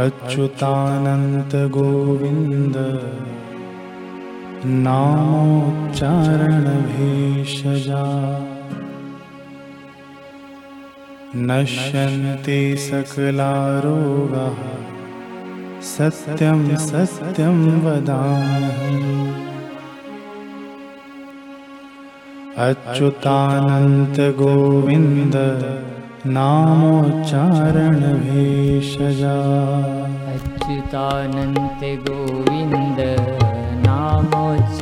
अच्युतानन्त गोविन्द नामोच्चारणभेषजा नश्यन्ति सकलारोगाः सत्यं सत्यं वदामि अच्युतानन्त गोविन्द नामोच्चारणभेषजा। अच्युतानन्त गोविन्द नामोच्चारणभेषजा।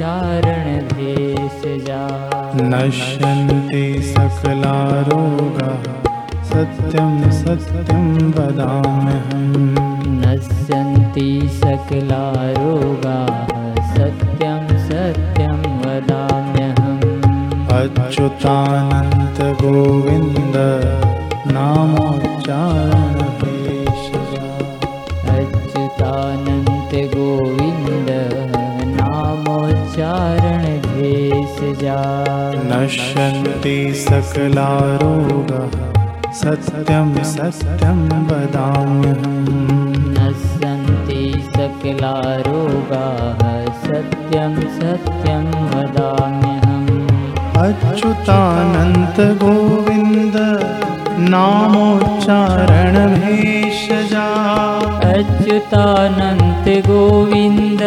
नश्यन्ति सकलारोगाः सत्यं सत्यं वदाम्यहम्। नश्यन्ति सकलारोगाः सत्यं सत्यं वदाम्यहम्। अच्युतानन्त गोविन्द नामोच्चारणभेषजा अच्युतानन्त गोविन्द नामोच्चारणभेषजा नश्यन्ति सकलारोगाः सत्यं सत्यं वदाम्यहम्। नश्यन्ति सकलारोगाः सत्यं सत्यं वदाम्यहम्। अच्युतानन्त गोविन्द नामोच्चारणभेषजा अच्युतानन्त गोविन्द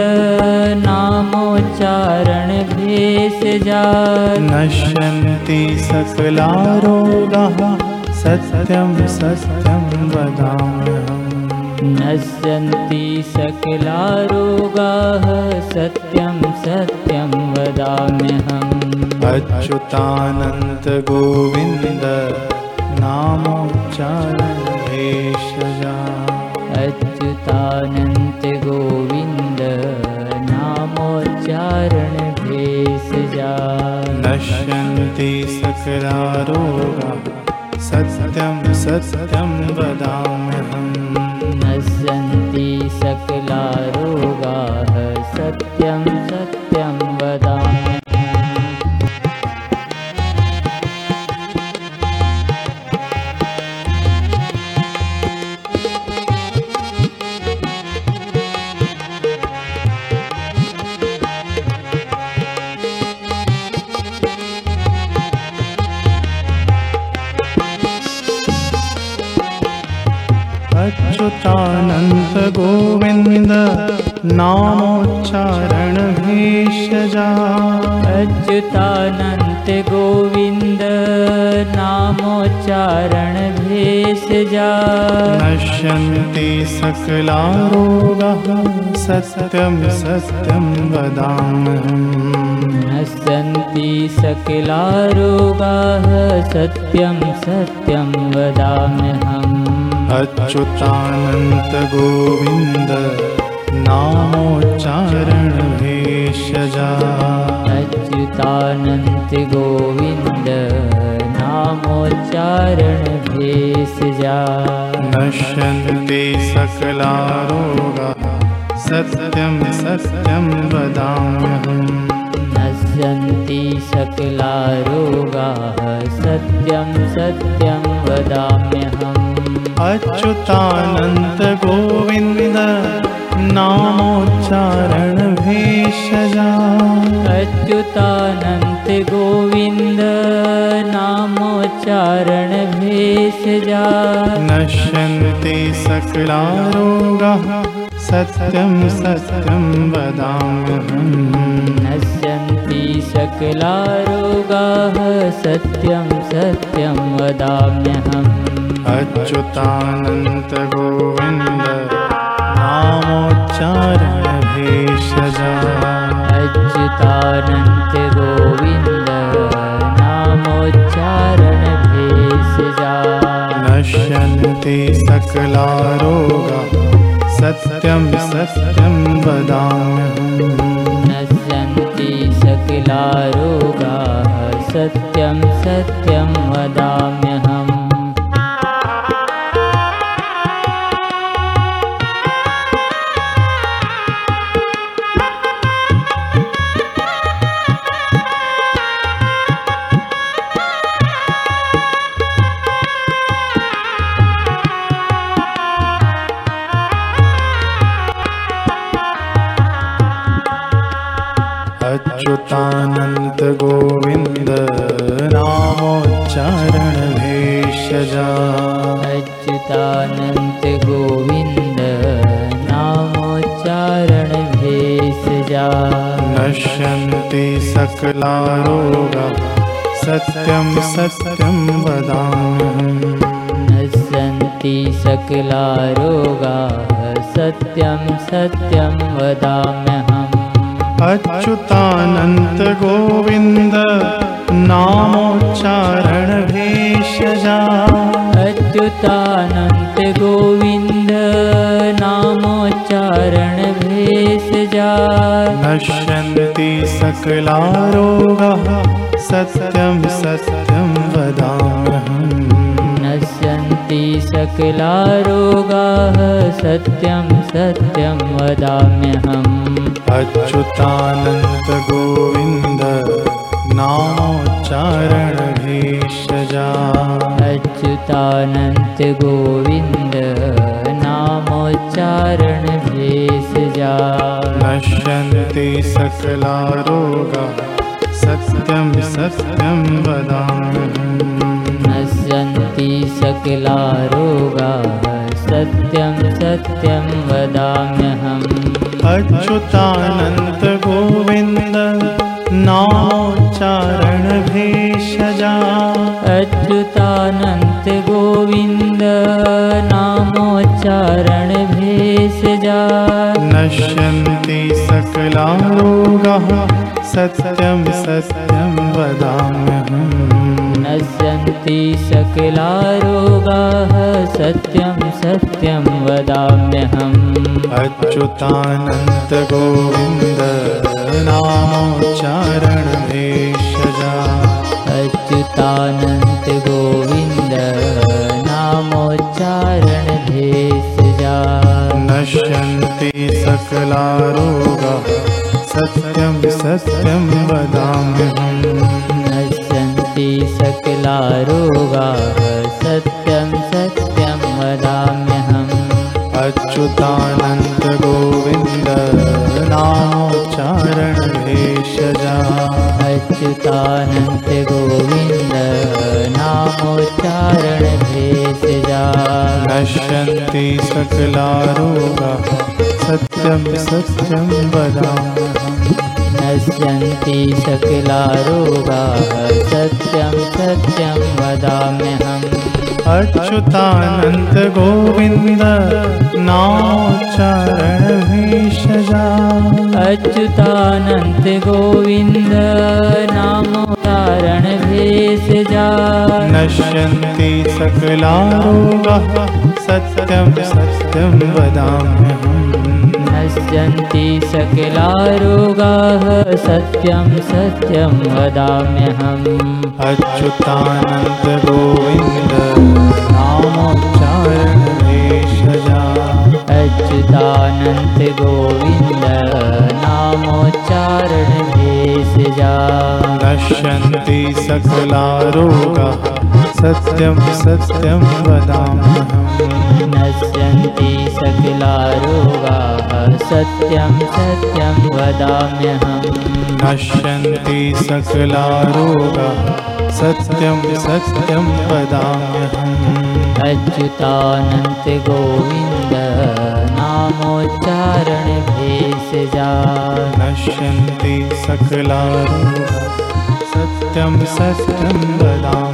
नामोच्चारणभेषजा नश्यन्ति सकलारोगाः सत्यं सत्यं वदाम्यहम्। नश्यन्ति सकलारोगाः सत्यं सत्यं वदाम्यहम्। अच्युतानन्त गोविन्द नामोच्चारणभेषजा अच्युतानन्त गोविन्द नामोच्चारणभेषजा नश्यन्ति सकलारोगाः सत्यं सत्यं वदाम्यहम्। नश्यन्ति सकलारोगाः अच्युतानन्त गोविन्द नामोच्चारणभेषजा अच्युतानन्त गोविन्द नामोच्चारणभेषजा नश्यन्ति सकलारोगाः सत्यं सत्यं वदाम्यहम् नश्यन्ति सकलारोगाः सत्यं सत्यं वदाम्यहम् अच्युतानन्त गोविन्द नामोच्चारणभेषजा। अच्युतानन्त गोविन्द नामोच्चारणभेषजा। नश्यन्ति सकलारोगाः सत्यं सत्यं वदाम्यहम्। नश्यन्ति सकलारोगाः सत्यं सत्यं वदाम्यहम् अच्युतानन्त गोविन्द नामोच्चारणभेषजा। अच्युतानन्त गोविन्द नामोच्चारणभेषजा। नश्यन्ति सकलारोगाः सत्यं सत्यं वदाम्यहम्। नश्यन्ति सकलारोगाः सत्यं सत्यं वदाम्यहम् अच्युतानन्त गोविन्द नामोच्चारणभेषजा। अच्युतानन्त गोविन्द नामोच्चारणभेषजा। नश्यन्ति सकलारोगाः सत्यं सत्यं वदाम्यहम्। नश्यन्ति सकलारोगाः गोविन्द नामोच्चारण भेषजा अच्युतानन्त गोविन्द नामोच्चारण भेषजा नश्यन्ति सकला रोगा सत्यं सत्यं वदाम्यहम् नश्यन्ति सकला रोगाः सत्यं सत्यं वदाम्यहम् अच्युतानन्त गोविन्द नामोच्चारण भेषजा अच्युतानन्त गोविन्द नामोच्चारण भेषजा नश्यन्ति सकला रोगाः सत्यं सत्यं वदाम्यहम् नश्यन्ति सकला रोगाः सत्यं सत्यं वदाम्यहम्। अच्युतानन्त गोविन्द नामोच्चारण भेषजा अच्युतानन्त गोविन्द नामोच्चारण भेषजा नश्यन्ति सकला रोगा सत्यं सत्यं वदाम्यहम्। नश्यन्ति सकला रोगाः सत्यं सत्यं वदाम्यहम् अच्युतानन्त गोविन्द नामोच्चारण भेषजा अच्युतानन्त गोविन्द नामोच्चारण भेषजा नश्यन्ति सकला रोगाः सत्यं सत्यं वदाम्यहम् नश्यन्ति सकला रोगाः सत्यं सत्यं वदाम्यहम्। अच्युतानन्त गोविन्द नामोच्चारण भेषजा अच्युतानन्त गोविन्द नामोच्चारण भेषजा नश्यन्ति सकला रोगाः सत्यं सत्यं वदाम्यहम् सकला रोगाः सत्यं सत्यं वदाम्यहम्। अच्युतानन्त गोविन्द नामोच्चारण भेषजा अच्युतानन्त गोविन्द नामोच्चारण भेषजा नश्यन्ति सकला रोगाः सत्यं सत्यं वदाम्यहम् नश्यन्ति सकला रोगाः सत्यं सत्यं वदाम्यहम्। अच्युतानन्त गोविन्द नामोच्चारण भेषजा अच्युतानन्त गोविन्द नामोच्चारण भेषजा नश्यन्ति सकला रोगाः सत्यं सत्यं वदाम्यहम् नश्यन्ति सकला रोगाः सत्यं सत्यं वदाम्यहम्। अच्युतानन्द गोविन्द नामोच्चारण भेषजा अच्युतानन्त गोविन्द नामोच्चारण भेषजा नश्यन्ति सकला रोगाः सत्यं सत्यं वदाम्यहम् नश्यन्ति सकला रोगाः सत्यं सत्यं वदाम्यहम्। नश्यन्ति सकला रोगाः सत्यं सत्यं वदाम्यहम्। अच्युतानन्त गोविन्द नामोच्चारण भेषजा। नश्यन्ति सकला रोगाः सत्यं सत्यं वदामि